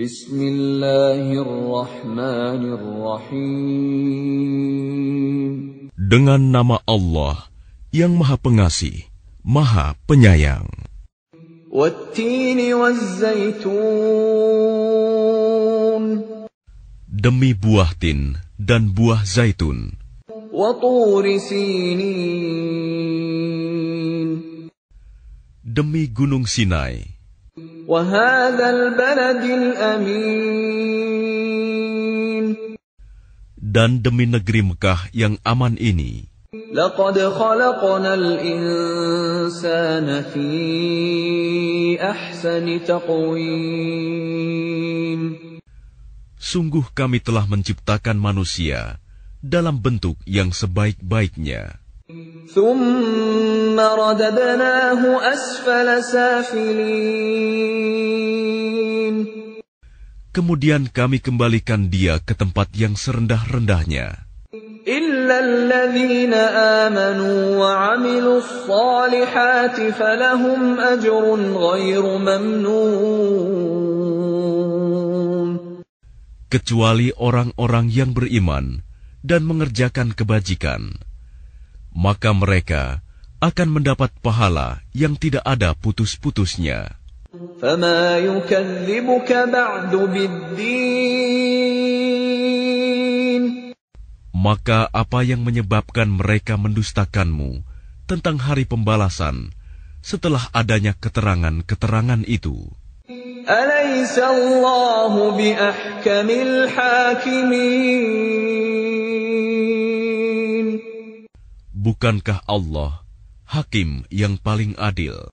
Bismillahirrahmanirrahim. Dengan nama Allah yang Maha Pengasih, Maha Penyayang. Demi buah tin dan buah zaitun. Demi gunung Sinai. Dan demi negeri Mekah yang aman ini. Sungguh kami telah menciptakan manusia dalam bentuk yang sebaik-baiknya. Kemudian kami kembalikan dia ke tempat yang serendah-rendahnya. Kecuali orang-orang yang beriman dan mengerjakan kebajikan maka mereka akan mendapat pahala yang tidak ada putus-putusnya. Maka apa yang menyebabkan mereka mendustakanmu tentang hari pembalasan setelah adanya keterangan-keterangan itu? Alaysa Allahu bi Bukankah Allah hakim yang paling adil?